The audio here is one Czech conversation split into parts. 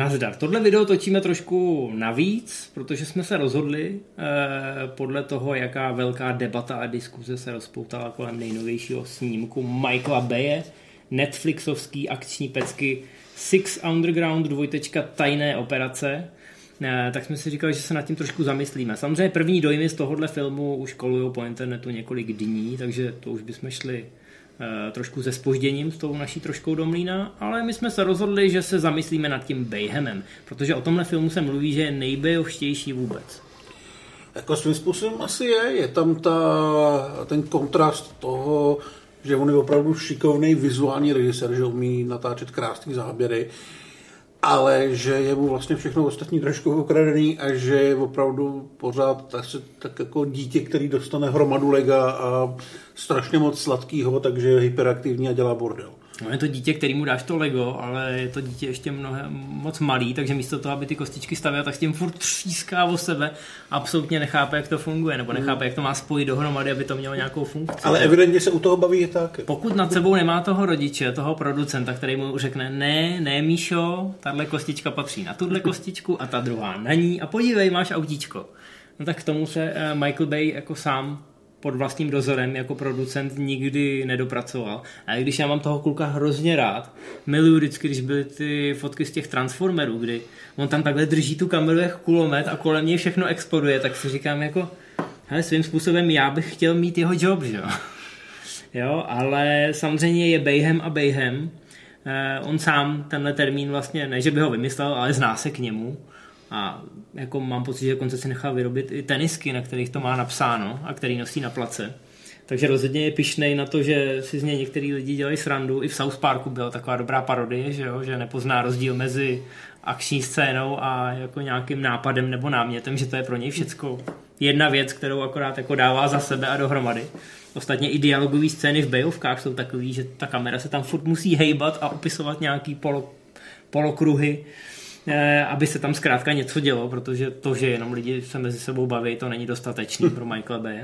Nazdar. Tohle video točíme trošku navíc, protože jsme se rozhodli eh, podle toho, jaká velká debata a diskuze se rozpoutala kolem nejnovějšího snímku Michaela Baye, Netflixovský akční pecky Six Underground dvojtečka tajné operace, eh, tak jsme si říkali, že se nad tím trošku zamyslíme. Samozřejmě první dojmy z tohohle filmu už kolují po internetu několik dní, takže to už bychom šli trošku se spožděním s tou naší troškou do mlína, ale my jsme se rozhodli, že se zamyslíme nad tím Bayhemem, protože o tomhle filmu se mluví, že je nejbejovštější vůbec. Jako svým způsobem asi je. Je tam ta, ten kontrast toho, že on je opravdu šikovný vizuální režisér, že umí natáčet krásné záběry, ale že je mu vlastně všechno ostatní trošku ukradený a že je opravdu pořád tak, tak jako dítě, který dostane hromadu lega a strašně moc sladkýho, takže je hyperaktivní a dělá bordel. No je to dítě, který mu dáš to Lego, ale je to dítě ještě mnohem moc malý, takže místo toho, aby ty kostičky stavěl, tak s tím furt tříská o sebe absolutně nechápe, jak to funguje, nebo nechápe, jak to má spojit dohromady, aby to mělo nějakou funkci. Ale evidentně se u toho baví tak. Pokud nad sebou nemá toho rodiče, toho producenta, který mu řekne, ne, ne, Míšo, tahle kostička patří na tuhle kostičku a ta druhá na ní a podívej, máš autíčko. No tak k tomu se eh, Michael Bay jako sám pod vlastním dozorem jako producent nikdy nedopracoval. A když já mám toho kluka hrozně rád, miluju vždycky, když byly ty fotky z těch Transformerů, kdy on tam takhle drží tu kameru jak kulomet a kolem něj všechno exploduje, tak si říkám jako, hele, svým způsobem já bych chtěl mít jeho job, že jo. jo, ale samozřejmě je Bayhem a Bayhem. Eh, on sám tenhle termín vlastně, ne že by ho vymyslel, ale zná se k němu a jako mám pocit, že dokonce si nechal vyrobit i tenisky, na kterých to má napsáno a který nosí na place. Takže rozhodně je pišnej na to, že si z něj některý lidi dělají srandu. I v South Parku byla taková dobrá parodie, že, jo? že nepozná rozdíl mezi akční scénou a jako nějakým nápadem nebo námětem, že to je pro něj všecko jedna věc, kterou akorát jako dává za sebe a dohromady. Ostatně i dialogové scény v bejovkách jsou takový, že ta kamera se tam furt musí hejbat a opisovat nějaký polo, polokruhy aby se tam zkrátka něco dělo, protože to, že jenom lidi se mezi sebou baví, to není dostatečný pro Michaela Bay.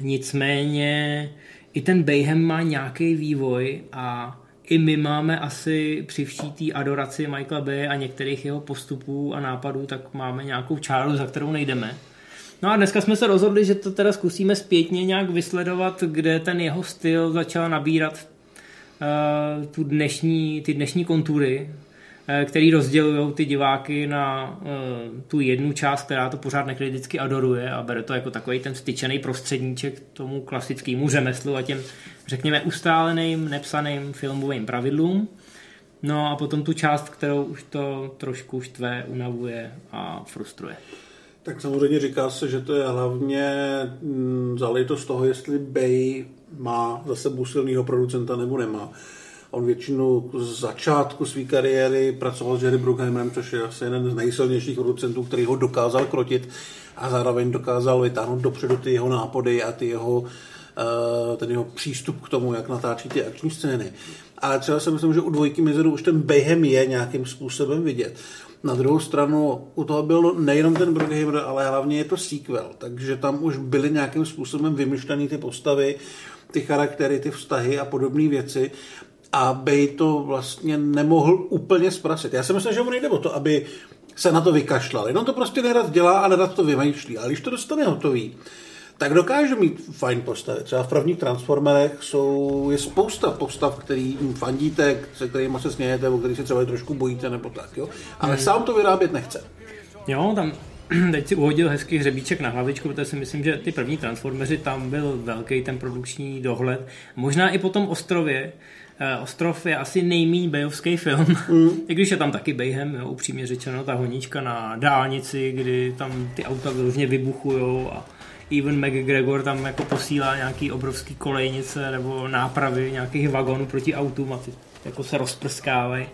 Nicméně i ten Bayhem má nějaký vývoj a i my máme asi při vší adoraci Michaela Bay a některých jeho postupů a nápadů, tak máme nějakou čáru, za kterou nejdeme. No a dneska jsme se rozhodli, že to teda zkusíme zpětně nějak vysledovat, kde ten jeho styl začal nabírat uh, tu dnešní, ty dnešní kontury, Eh, který rozdělují ty diváky na uh, tu jednu část, která to pořád nekriticky adoruje a bere to jako takový ten styčený prostředníček tomu klasickému řemeslu a těm, řekněme, ustáleným, nepsaným filmovým pravidlům. No a potom tu část, kterou už to trošku štve, unavuje a frustruje. Tak samozřejmě říká se, že to je hlavně mm, záležitost toho, jestli Bay má za sebou silného producenta nebo nemá. On většinu z začátku své kariéry pracoval s Jerry Bruckheimem, což je asi jeden z nejsilnějších producentů, který ho dokázal krotit a zároveň dokázal vytáhnout dopředu ty jeho nápady a ty jeho, eh, ten jeho přístup k tomu, jak natáčí ty akční scény. Ale třeba si myslím, že u dvojky Mizeru už ten Behem je nějakým způsobem vidět. Na druhou stranu u toho byl nejenom ten Bruckheimer, ale hlavně je to sequel, takže tam už byly nějakým způsobem vymyšlené ty postavy, ty charaktery, ty vztahy a podobné věci a Bej to vlastně nemohl úplně zprasit. Já si myslím, že mu nejde o to, aby se na to vykašlal. Jenom to prostě nerad dělá a nerad to vymýšlí. Ale když to dostane hotový, tak dokáže mít fajn postavy. Třeba v prvních Transformerech jsou, je spousta postav, který fandíte, se kterými se smějete, o kterých se třeba trošku bojíte nebo tak. Jo? Ale hmm. sám to vyrábět nechce. Jo, tam teď si uhodil hezký hřebíček na hlavičku, protože si myslím, že ty první Transformeři, tam byl velký ten produkční dohled. Možná i po tom ostrově, Uh, Ostrov je asi nejméně bejovský film, mm. i když je tam taky bejhem, jo, upřímně řečeno, ta honička na dálnici, kdy tam ty auta různě vybuchujou a Even McGregor tam jako posílá nějaký obrovský kolejnice nebo nápravy nějakých vagonů proti autům a ty jako se rozprskávají.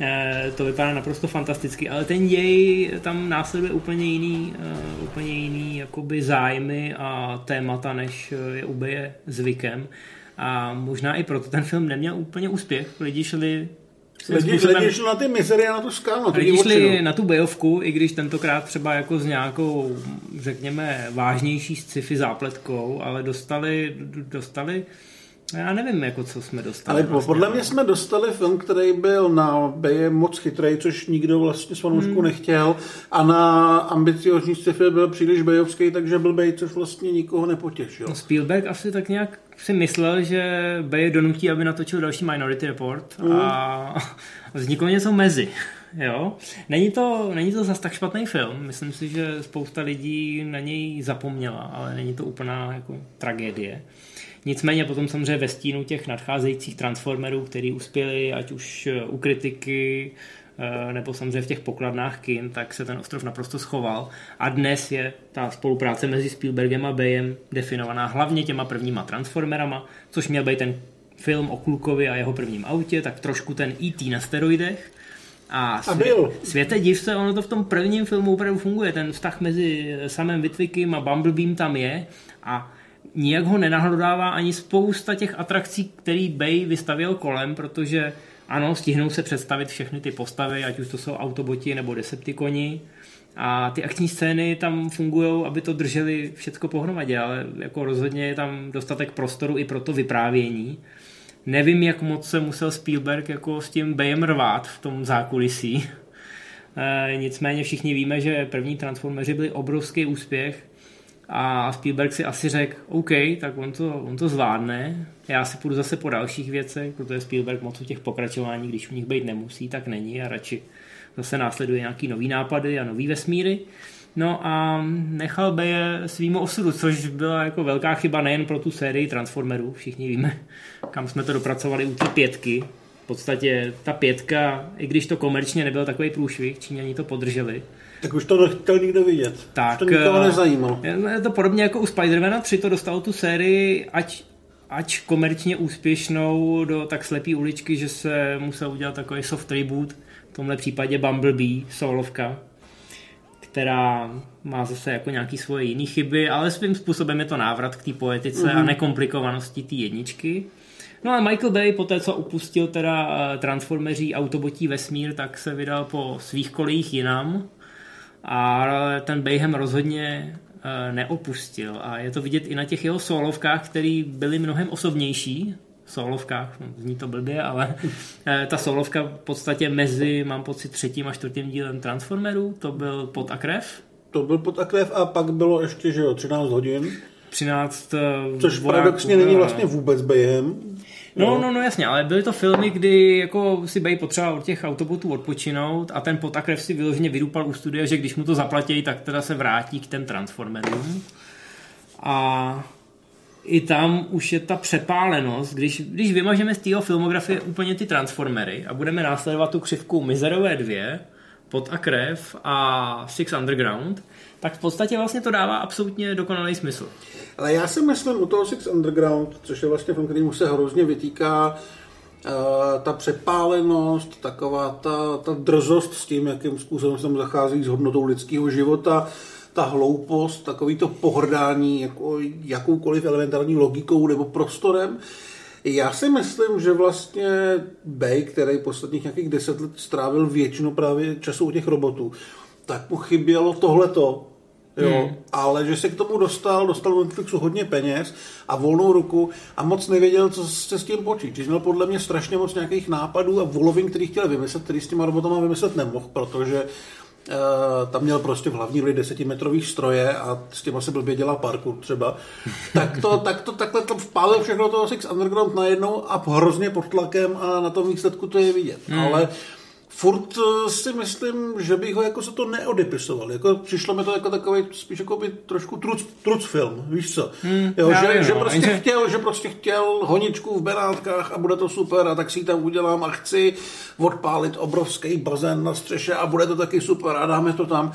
E, to vypadá naprosto fantasticky, ale ten děj tam následuje úplně jiný, e, úplně jiný jakoby zájmy a témata, než je u zvykem. A možná i proto ten film neměl úplně úspěch. Lidi šli Lidi, lidi šli na ty mizery a na tu skálu. Lidi šli na tu bojovku, i když tentokrát třeba jako s nějakou, řekněme, vážnější sci-fi zápletkou, ale dostali, dostali Já nevím, jako co jsme dostali. Ale vlastně. podle mě jsme dostali film, který byl na B moc chytrý, což nikdo vlastně s fanoušku hmm. nechtěl, a na ambiciozní sci-fi byl příliš bejovský, takže byl bej, což vlastně nikoho nepotěšil. No Spielberg asi tak nějak si myslel, že Bay donutí, aby natočil další Minority Report hmm. a vzniklo něco mezi. Jo? Není to, není to zase tak špatný film. Myslím si, že spousta lidí na něj zapomněla, ale není to úplná jako, tragédie. Nicméně potom samozřejmě ve stínu těch nadcházejících Transformerů, který uspěli ať už u kritiky, eh, nebo samozřejmě v těch pokladnách kin, tak se ten ostrov naprosto schoval. A dnes je ta spolupráce mezi Spielbergem a Bayem definovaná hlavně těma prvníma Transformerama, což měl být ten film o Klukovi a jeho prvním autě, tak trošku ten E.T. na steroidech. A, svět, a světe div se, ono to v tom prvním filmu opravdu funguje. Ten vztah mezi samým Witwickem a Bumblebeem tam je a nijak ho nenahlodává ani spousta těch atrakcí, který Bay vystavil kolem, protože ano, stihnou se představit všechny ty postavy, ať už to jsou autoboti nebo Decepticoni, a ty akční scény tam fungují, aby to drželi všechno pohromadě, ale jako rozhodně je tam dostatek prostoru i pro to vyprávění. Nevím, jak moc se musel Spielberg jako s tím Bayem rvát v tom zákulisí. E, nicméně všichni víme, že první Transformeři byli obrovský úspěch a Spielberg si asi řekl, OK, tak on to, on to zvládne, já si půjdu zase po dalších věcech, protože Spielberg moc u těch pokračování, když u nich být nemusí, tak není a radši zase následuje nějaký nový nápady a nový vesmíry. No a nechal by je svýmu osudu, což byla jako velká chyba nejen pro tu sérii Transformerů, všichni víme, kam jsme to dopracovali u té pětky. V podstatě ta pětka, i když to komerčně nebyl takový průšvih, Číňani to podrželi, tak už to nechtěl nikdo vidět. Tak, už to nikoho eh, nezajímalo. Je to podobně jako u Spider-Mana 3 to dostalo tu sérii, ať, ať komerčně úspěšnou do tak slepý uličky, že se musel udělat takový soft reboot, v tomhle případě Bumblebee, solovka, která má zase jako nějaký svoje jiné chyby, ale svým způsobem je to návrat k té poetice mm-hmm. a mhm. nekomplikovanosti té jedničky. No a Michael Bay po té, co upustil teda eh, Transformeří autobotí vesmír, tak se vydal po svých kolejích jinam a ten Bayhem rozhodně eh, neopustil a je to vidět i na těch jeho solovkách, které byly mnohem osobnější, solovkách, no, zní to blbě, ale eh, ta solovka v podstatě mezi, mám pocit, třetím a čtvrtým dílem Transformerů, to byl pod a krev. To byl pod a krev a pak bylo ještě, že jo, 13 hodin. 13 eh, Což paradoxně není vlastně vůbec Bayhem. No, no, no jasně, ale byly to filmy, kdy jako si Bay potřeboval od těch autobotů odpočinout a ten potakrev si vyloženě vydupal u studia, že když mu to zaplatí, tak teda se vrátí k těm Transformerům. A i tam už je ta přepálenost, když, když vymažeme z tého filmografie úplně ty Transformery a budeme následovat tu křivku Mizerové dvě, Pot a krev a Six Underground, tak v podstatě vlastně to dává absolutně dokonalý smysl. Ale já si myslím u toho Six Underground, což je vlastně film, který se hrozně vytýká, uh, ta přepálenost, taková ta, ta drzost s tím, jakým způsobem se tam zachází s hodnotou lidského života, ta hloupost, takový to pohrdání jako jakoukoliv elementární logikou nebo prostorem. Já si myslím, že vlastně Bay, který posledních nějakých deset let strávil většinu právě času u těch robotů, tak mu chybělo tohleto, jo, hmm. ale že se k tomu dostal, dostal do Netflixu hodně peněz a volnou ruku a moc nevěděl, co se s tím počít. Že měl podle mě strašně moc nějakých nápadů a volovin, který chtěl vymyslet, který s těma robotama vymyslet nemohl, protože tam měl prostě v hlavní roli desetimetrových stroje a s těma se blbě dělá parku třeba, tak to, tak to takhle to vpálil všechno toho Six Underground najednou a hrozně pod tlakem a na tom výsledku to je vidět. Hmm. Ale furt eh, si myslím, že bych ho jako se to neodepisoval. Jako přišlo mi to jako takový spíš jako by trošku truc, truc film, víš co? Hmm, jo, že, vím, že, no. prostě že... chtěl, že prostě chtěl honičku v Benátkách a bude to super a tak si ji tam udělám a chci odpálit obrovský bazén na střeše a bude to taky super a dáme to tam.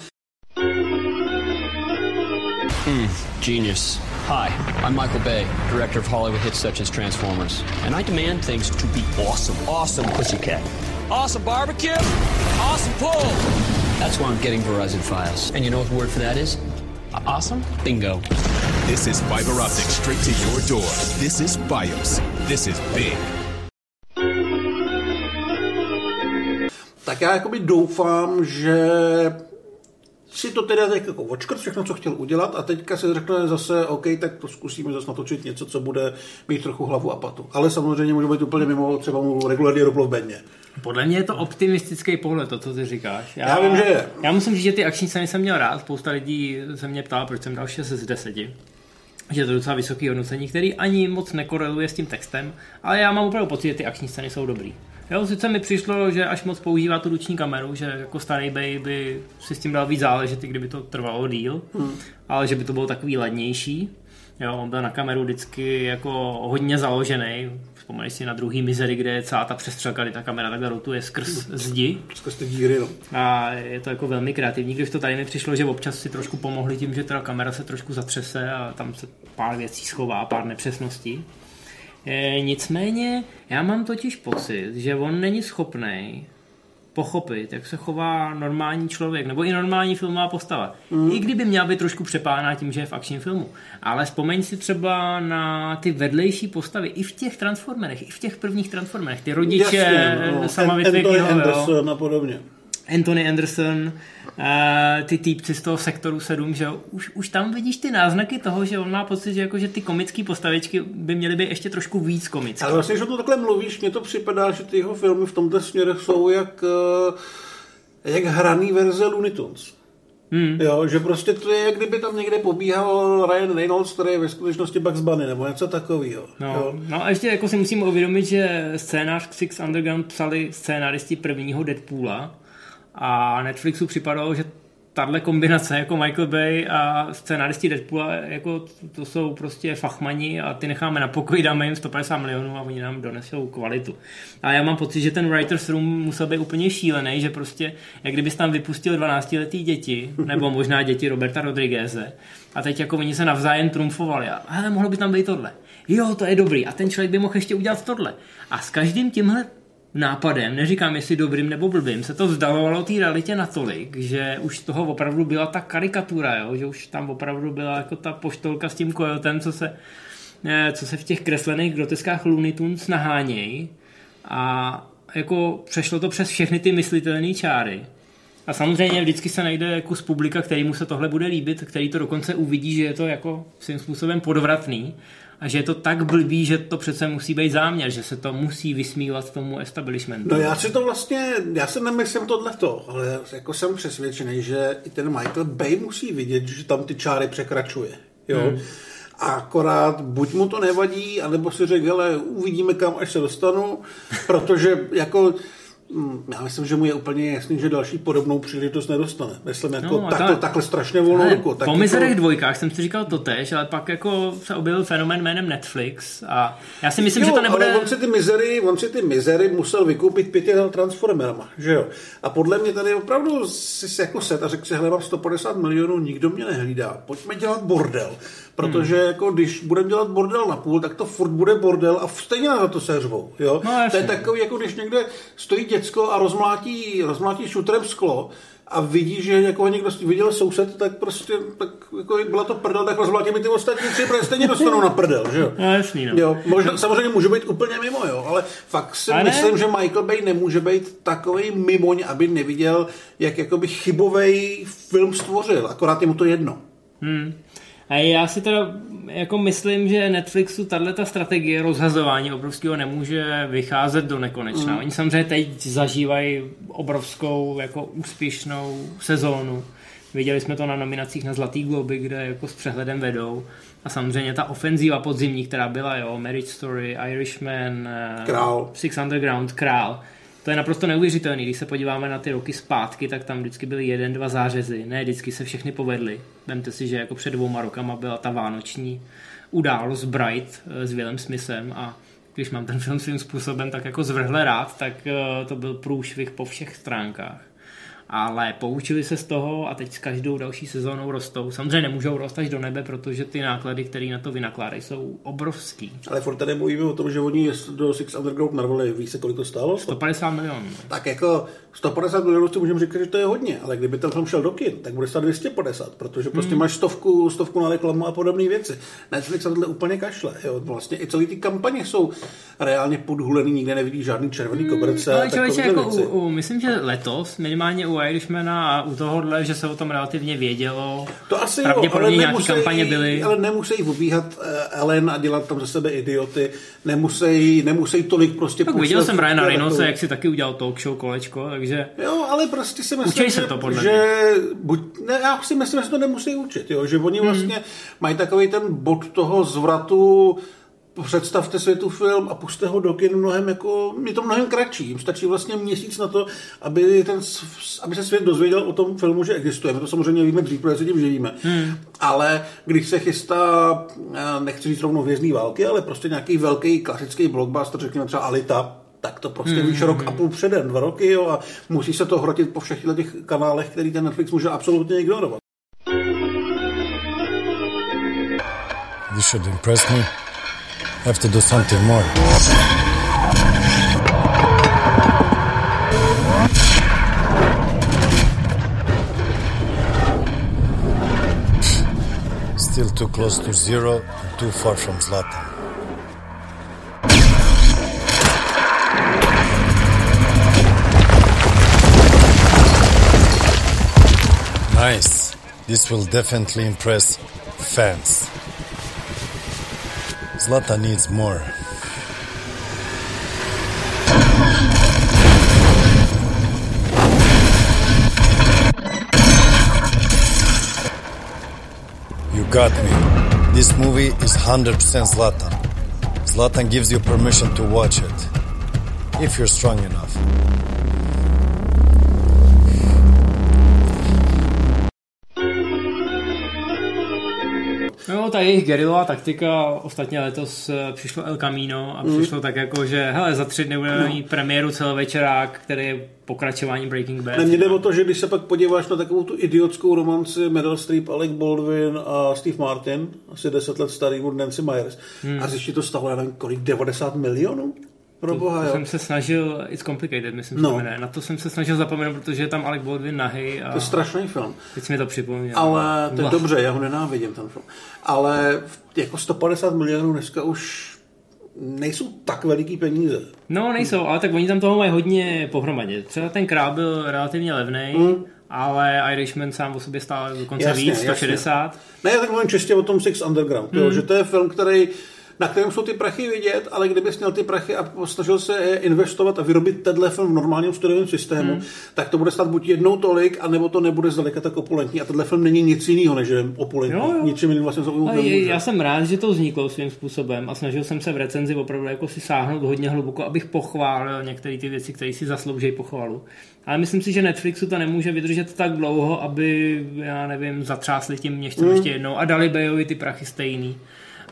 Hmm, genius. Hi, I'm Michael Bay, director of Hollywood hits such as Transformers, and I demand things to be awesome. Awesome, Pussycat. Awesome barbecue. Awesome pool. That's why I'm getting Verizon Files. And you know what the word for that is? Awesome? Bingo. This is fiber optic straight to your door. This is Bios. This is big. Tak já jakoby doufám, že si to teda tak jako očkrt všechno, co chtěl udělat a teďka se řekne zase, OK, tak to zkusíme zase natočit něco, co bude mít trochu hlavu a patu. Ale samozřejmě může být úplně mimo, třeba mu regulárně ruplo v bedně. Podle mě je to optimistický pohled, to, co ty říkáš. Já vím, že je. Já musím říct, že ty akční scény jsem měl rád. Spousta lidí se mě ptala, proč jsem dal 6 z 10. Že je to docela vysoké hodnocení, který ani moc nekoreluje s tím textem, ale já mám opravdu pocit, že ty akční scény jsou dobrý. Jo, sice mi přišlo, že až moc používá tu ruční kameru, že jako starý baby si s tím dal víc záležet, kdyby to trvalo díl, hmm. ale že by to bylo takový ladnější. Jo, on byl na kameru vždycky jako hodně založený. Vzpomeneš si na druhý mizery, kde je celá ta přestřelka, kdy ta kamera takhle rotuje skrz zdi. Skrz ty díry, no. A je to jako velmi kreativní, když to tady mi přišlo, že občas si trošku pomohli tím, že ta kamera se trošku zatřese a tam se pár věcí schová, pár nepřesností. E, nicméně, já mám totiž pocit, že on není schopný pochopit, jak se chová normální člověk, nebo i normální filmová postava. Mm. I kdyby měla být trošku přepáná tím, že je v akčním filmu. Ale vzpomeň si třeba na ty vedlejší postavy, i v těch Transformerech, i v těch prvních Transformerech, ty rodiče, Jasně, no. sama Anderson a podobně. Anthony Anderson, uh, ty týpci z toho sektoru 7, že už, už tam vidíš ty náznaky toho, že on má pocit, že, jako, že ty komické postavičky by měly být ještě trošku víc komické. Ale vlastně, že to takhle mluvíš, mně to připadá, že ty jeho filmy v tomto směru jsou jak, eh, jak hraný verze Looney Tunes. Hmm. Jo, že prostě to je, jak kdyby tam někde pobíhal Ryan Reynolds, který je ve skutečnosti Bugs Bunny, nebo něco takového. No, no a ještě jako si musím uvědomit, že scénář k Six Underground psali scénáristi prvního Deadpoola, a Netflixu připadalo, že tahle kombinace jako Michael Bay a scenaristi Deadpoola, jako to jsou prostě fachmani a ty necháme na pokoji, dáme jim 150 milionů a oni nám donesou kvalitu. A já mám pocit, že ten writer's room musel být úplně šílený, že prostě, jak kdybys tam vypustil 12-letý děti, nebo možná děti Roberta Rodrigueze, a teď jako oni se navzájem trumfovali a mohlo by tam být tohle. Jo, to je dobrý. A ten člověk by mohl ještě udělat tohle. A s každým tímhle nápadem, neříkám jestli dobrým nebo blbým, se to vzdalovalo té realitě natolik, že už toho opravdu byla ta karikatura, jo? že už tam opravdu byla jako ta poštolka s tím kojotem, co se, eh, co se v těch kreslených groteskách Looney Tunes nahánějí a jako přešlo to přes všechny ty myslitelné čáry. A samozřejmě vždycky se najde kus publika, který mu se tohle bude líbit, který to dokonce uvidí, že je to jako svým způsobem podvratný a že je to tak blbý, že to přece musí být záměr, že se to musí vysmívat tomu establishmentu. No já si to vlastně, já si nemyslím tohleto, ale jako jsem přesvědčený, že i ten Michael Bay musí vidět, že tam ty čáry překračuje. Jo? Hmm. A akorát buď mu to nevadí, anebo si řekl, hele, uvidíme kam, až se dostanu, protože jako já myslím, že mu je úplně jasný, že další podobnou příležitost nedostane. Myslím, jako no, takhle, ta... takhle strašně volnou ruku. Po mizerech jako... dvojkách jsem si říkal to tež, ale pak jako se objevil fenomén jménem Netflix a já si myslím, jo, že to nebude... Ale on si ty mizery, on si ty mizery musel vykoupit pěti Transformerama, že jo? A podle mě tady opravdu si jako set a řekl si, hele, mám 150 milionů, nikdo mě nehlídá, pojďme dělat bordel. Protože hmm. jako když budeme dělat bordel na půl, tak to furt bude bordel a stejně na to se řvou. Jo? No, to je takový, jako když někde stojí děcko a rozmlátí, rozmlátí šutrem sklo a vidí, že jako někdo viděl soused, tak prostě tak jako byla to prdel, tak rozmlátí mi ty ostatní tři, protože stejně dostanou na prdel, že jo? No, jasný, no. jo možná, samozřejmě může být úplně mimo, jo, ale fakt si ale myslím, ne? že Michael Bay nemůže být takový mimoň, aby neviděl, jak jakoby chybový film stvořil, akorát je mu to jedno. Hmm. A já si teda jako myslím, že Netflixu tahle ta strategie rozhazování obrovského nemůže vycházet do nekonečna. Mm. Oni samozřejmě teď zažívají obrovskou jako úspěšnou sezónu. Viděli jsme to na nominacích na Zlatý globy, kde jako s přehledem vedou. A samozřejmě ta ofenzíva podzimní, která byla, jo, Marriage Story, Irishman, eh, Král. Six Underground, Král to je naprosto neuvěřitelné. Když se podíváme na ty roky zpátky, tak tam vždycky byly jeden, dva zářezy. Ne, vždycky se všechny povedly. Vemte si, že jako před dvouma rokama byla ta vánoční událost Bright eh, s Willem Smithem a když mám ten film svým způsobem tak jako zvrhle rád, tak eh, to byl průšvih po všech stránkách ale poučili se z toho a teď s každou další sezónou rostou. Samozřejmě nemůžou rost až do nebe, protože ty náklady, které na to vynakládají, jsou obrovský. Ale furt tady mluvíme o tom, že oni do Six Underground narvali, víš se, kolik to stálo? 150 milionů. Tak jako 150 milionů si můžeme říkat, že to je hodně, ale kdyby ten film šel do kin, tak bude stát 250, protože prostě hmm. máš stovku, stovku na reklamu a podobné věci. Netflix tohle úplně kašle. Jo. Vlastně i celý ty kampaně jsou reálně podhulený, nikde nevidí žádný červený koberce. Hmm, ale člověče, jako u, u, myslím, že letos minimálně u Irishmana a u tohohle, že se o tom relativně vědělo. To asi Pravděpodobně jo, ale nějaký nemusí, kampaně byly. Ale nemusí obíhat eh, Ellen a dělat tam ze sebe idioty. Nemusí, nemusí tolik prostě... Tak viděl jsem Ryana. Reynoldse, jak si taky udělal talk show kolečko, takže Jo, ale prostě si myslím, se že, to, podle že buď, ne, já si myslím, že to nemusí učit, jo, že oni Hmm. vlastně mají takový ten bod toho zvratu, představte si tu film a puste ho do kin mnohem jako, je to mnohem kratší, jim stačí vlastně měsíc na to, aby, ten, aby se svět dozvěděl o tom filmu, že existuje. My to samozřejmě víme dřív, protože se tím živíme. Hmm. Ale když se chystá, eh, nechci říct rovnou vězný války, ale prostě nějaký velký klasický blockbuster, řekněme třeba Alita, tak to prostě Hmm. víš rok a půl předem, dva roky, jo, a musí se to hrotit po všech těch kanálech, který ten Netflix může absolutně ignorovat. This should impress me. Have to do something more. Still too close to zero and too far from Zlatan. Nice. This will definitely impress fans. Zlatan needs more. You got me. This movie is 100% Zlatan. Zlatan gives you permission to watch it. If you're strong enough. No, ta jejich gerillová taktika, ostatně letos eh, přišlo El Camino a přišlo tak jako, že hele, za tři dny budeme mít premiéru celovečerák, který je pokračování Breaking Bad. Ne, mně jde o to, že když se pak podíváš na takovou tu idiotskou romanci Meryl Streep, Alec Baldwin a Steve Martin, asi 10 let starý od Nancy Myers, hmm. a zjistí to stalo, já nevím, kolik, 90 milionů? Pro boha, To jo. jsem se snažil, It's Complicated, myslím, No. že ne. Na to jsem se snažil zapomenout, protože je tam Alec Baldwin nahý a To je strašný film. teď mi to připomněl. Ale to je Blah. dobře, já ho nenávidím, ten film. Ale jako 150 milionů dneska už nejsou tak veliký peníze. No, nejsou, ale tak oni tam toho mají hodně pohromadě. Třeba ten král byl relativně levný, Mm. ale Irishman sám o sobě stál dokonce Jasně, víc, jasně. 160. Ne, já tak mluvím čistě o tom Six Underground, hmm. jo, že to je film, který na kterém jsou ty prachy vidět, ale kdybys měl ty prachy a snažil se je investovat a vyrobit tenhle film v normálním studiovém systému, hmm. tak to bude stát buď jednou tolik, anebo to nebude zdaleka tak opulentní. A tenhle film není nic jiného, než opulentní. Jo, jo. Ničím jiným vlastně zaujmout je- nemůže. já jsem rád, že to vzniklo svým způsobem a snažil jsem se v recenzi opravdu jako si sáhnout hodně hluboko, abych pochválil některé ty věci, které si zaslouží pochvalu. Ale myslím si, že Netflixu to nemůže vydržet tak dlouho, aby, já nevím, zatřásli tím měšcem Hmm. ještě jednou a dali Bayovi ty prachy stejný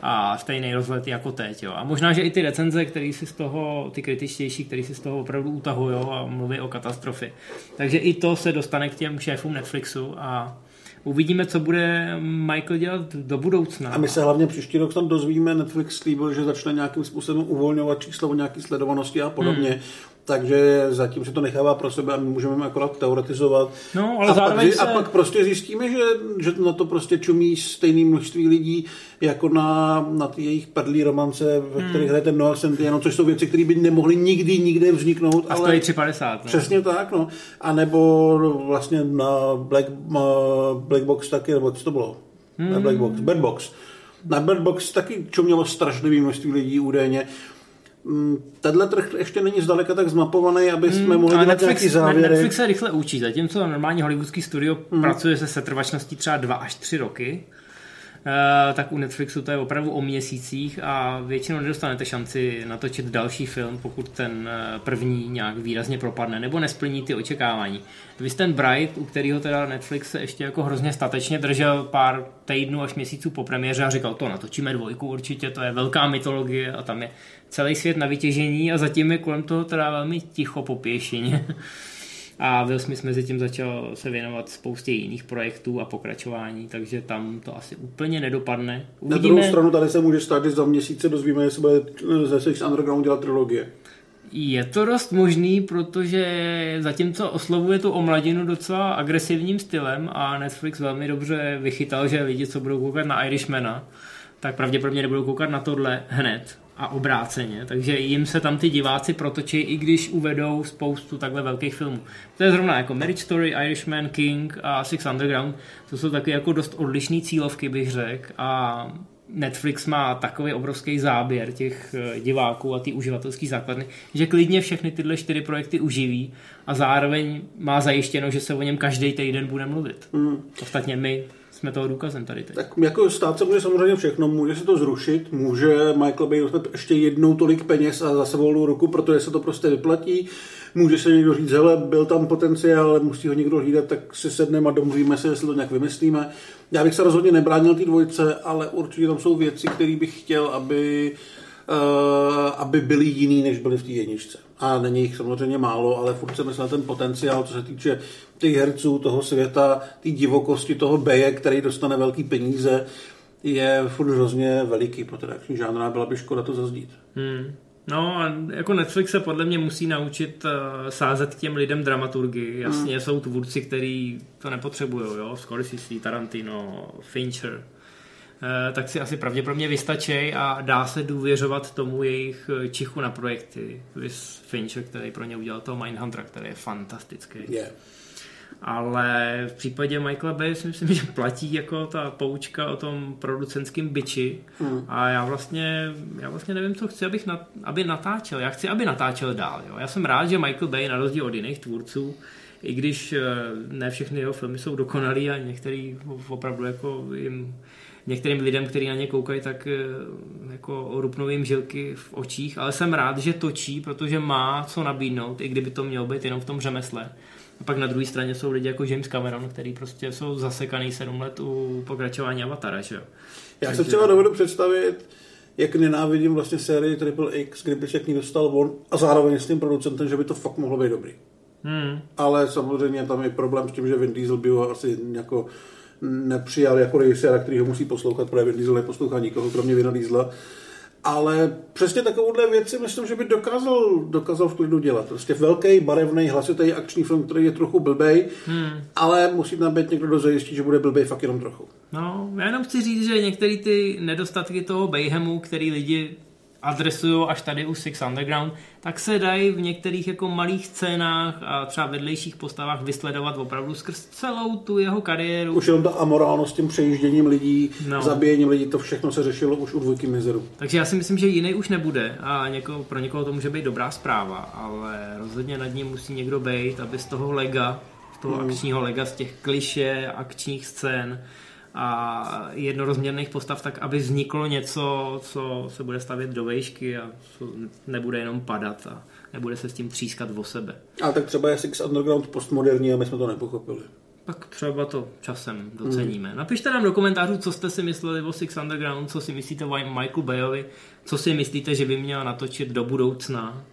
a stejný rozlet jako teď. Jo. A možná, že i ty recenze, které si z toho, ty kritičtější, které si z toho opravdu utahují a mluví o katastrofě. Takže i to se dostane k těm šéfům Netflixu a uvidíme, co bude Michael dělat do budoucna. A my se hlavně příští rok tam dozvíme, Netflix slíbil, že začne nějakým způsobem uvolňovat číslo o nějaké sledovanosti a podobně. Hmm. Takže zatím se to nechává pro sebe a my můžeme akorát teoretizovat. No, ale a, zároveň pak, se- a pak prostě zjistíme, že, že na to prostě čumí stejné množství lidí, jako na, na ty jejich padlý romance, ve Hmm. kterých hraje ten Noah Centineo, což jsou věci, které by nemohly nikdy, nikde vzniknout. A stojí 3,50. No. Přesně tak, no. A nebo vlastně na Black, Black Box taky, nebo co to bylo? Hmm. Na Black Box, Bad Box. Na Bad Box taky čumělo strašlivý množství lidí údajně. Mm, Tenhle trh ještě není zdaleka tak zmapovaný, aby jsme mohli Ale dělat nějaký Netflix, závěry. Netflix se rychle učí, zatímco normálně hollywoodský studio hmm. pracuje se setrvačností třeba 2 až 3 roky, tak u Netflixu to je opravdu o měsících a většinou nedostanete šanci natočit další film, pokud ten eh, první nějak výrazně propadne nebo nesplní ty očekávání. Vy jste ten Bright, u kterého teda Netflix se ještě jako hrozně statečně držel pár týdnů až měsíců po premiéře a říkal, to natočíme dvojku určitě, to je velká mytologie a tam je celý svět na vytěžení a zatím je kolem toho teda velmi ticho po pěšině. A Will Smith mezi tím začal se věnovat spoustě jiných projektů a pokračování, takže tam to asi úplně nedopadne. Na druhou stranu tady se může stát, že za měsíce dozvíme, jestli bude ze Six Underground dělat trilogie. Je to dost možný, protože zatímco oslovuje tu omladinu docela agresivním stylem a Netflix velmi dobře vychytal, že lidi, co budou koukat na Irishmana, tak pravděpodobně nebudou koukat na tohle hned. A obráceně, takže jim se tam ty diváci protočí, i když uvedou spoustu takhle velkých filmů. To je zrovna jako Marriage Story, Irishman, King a Six Underground, to jsou taky jako dost odlišné cílovky, bych řekl, a Netflix má takový obrovský záběr těch eh, diváků a ty uživatelský základny, že klidně všechny tyhle čtyři projekty uživí a zároveň má zajištěno, že se o něm každý týden bude mluvit. Mm. Ostatně my jsme toho důkazem tady teď. Tak jako stát se může samozřejmě všechno, může se to zrušit, může Michael Bay dostat ještě jednou tolik peněz a zase volnou ruku, protože se to prostě vyplatí. Může se někdo říct, hele, byl tam potenciál, ale musí ho někdo hlídat, tak si sedneme a domluvíme se, jestli to nějak vymyslíme. Já bych se rozhodně nebránil té dvojce, ale určitě tam jsou věci, které bych chtěl, aby aby byly jiný, než byly v té jedničce. A není jich samozřejmě málo, ale furt se myslel ten potenciál, co se týče těch herců, toho světa, té divokosti, toho beje, který dostane velký peníze, je furt hrozně veliký pro ten akční žánr a byla by škoda to zazdít. Hmm. No a jako Netflix se podle mě musí naučit uh, sázet těm lidem dramaturgy. Jasně hmm. jsou tvůrci, kteří to nepotřebují, jo, Scorsese, Tarantino, Fincher, tak si asi pravděpodobně vystačí a dá se důvěřovat tomu jejich eh, čichu na projekty. Vys Fincher, který pro ně udělal toho Mindhuntera, který je fantastický. Yeah ale v případě Michaela Bay si myslím, že platí jako ta poučka o tom producentském byči hmm. a já vlastně, já vlastně nevím, co chci, abych na, aby natáčel. Já chci, aby natáčel dál. Jo. Já jsem rád, že Michael Bay na rozdíl od jiných tvůrců i když eh, ne všechny jeho filmy jsou dokonalý a některý opravdu jako jim některým lidem, kteří na ně koukají, tak eh, jako rupnou jim žilky v očích, ale jsem rád, že točí, protože má co nabídnout, i kdyby to mělo být jenom v tom řemesle. A pak na druhé straně jsou lidi jako James Cameron, který prostě jsou zasekaný sedm let u pokračování Avatara, že jo. Já se třeba dovedu představit, jak nenávidím vlastně sérii Triple X, kdyby se k ní dostal on a zároveň s tím producentem, že by to fakt mohlo být dobrý. Hmm. Ale samozřejmě tam je problém s tím, že Vin Diesel by ho asi jako nepřijal jako režiséra, který ho musí poslouchat, protože Vin Diesel neposlouchá nikoho, kromě Vina Diesela ale přesně takovouhle věci myslím, že by dokázal, dokázal v klidu dělat. Prostě velký, barevný, hlasitý akční film, který je trochu blbej, hmm. ale musí tam být někdo, kdo zajistí, že bude blbej fakt jenom trochu. No, já jenom chci říct, že některé ty nedostatky toho Bayhemu, který lidi adresují až tady u Six Underground, tak se dají v některých jako malých scénách a třeba vedlejších postavách vysledovat opravdu skrz celou tu jeho kariéru. Už jenom ta amorálnost s tím přejížděním lidí, no. zabíjením lidí, to všechno se řešilo už u dvojky mizeru. Takže já si myslím, že jiný už nebude a něko, pro někoho to může být dobrá zpráva, ale rozhodně nad ním musí někdo být, aby z toho lega, z toho hmm. akčního lega, z těch kliše akčních scén, a jednorozměrných postav, tak aby vzniklo něco, co se bude stavět do vejšky a nebude jenom padat a nebude se s tím třískat o sebe. A tak třeba je Six Underground postmoderní a my jsme to nepochopili. Tak třeba to časem doceníme. Hmm. Napište nám do komentářů, co jste si mysleli o Six Underground, co si myslíte o Michael Bayovi, co si myslíte, že by měl natočit do budoucna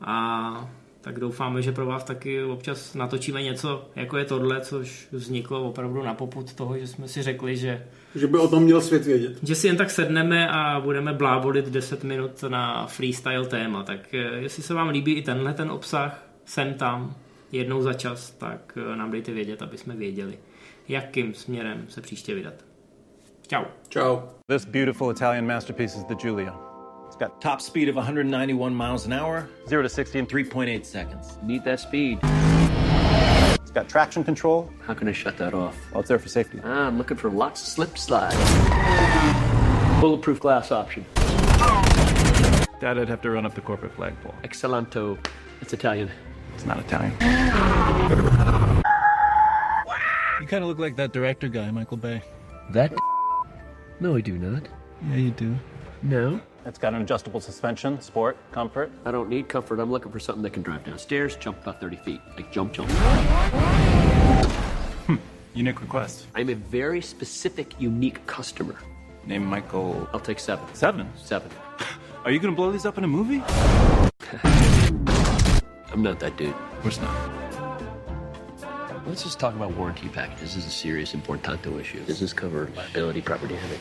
a tak doufáme, že pro vás taky občas natočíme něco, jako je tohle, což vzniklo opravdu na poput toho, že jsme si řekli, že... Že by o tom měl svět vědět. Že si jen tak sedneme a budeme blábolit 10 minut na freestyle téma. Tak eh, jestli se vám líbí i tenhle ten obsah, sem tam, jednou za čas, tak eh, nám dejte vědět, aby jsme věděli, jakým směrem se příště vydat. Ciao. Ciao. This beautiful Italian masterpiece is the Giulia. It's got top speed of 191 miles an hour. 0 to 60 in 3.8 seconds. Need that speed. It's got traction control. How can I shut that off? Well, it's there for safety. Ah, I'm looking for lots of slip slides. Bulletproof glass option. Dad, I'd have to run up the corporate flagpole. Excelento. It's Italian. It's not Italian. You kind of look like that director guy, Michael Bay. That? No, I do not. Yeah, you do. No. It's got an adjustable suspension, sport, comfort. I don't need comfort. I'm looking for something that can drive downstairs, jump about 30 feet. Like jump, jump. Hmm. Unique request. I'm a very specific, unique customer. Name Michael. I'll take seven. Seven? Seven. Are you gonna blow these up in a movie? I'm not that dude. Of course not. Let's just talk about warranty packages. This is a serious important issue. Does this cover liability, property damage?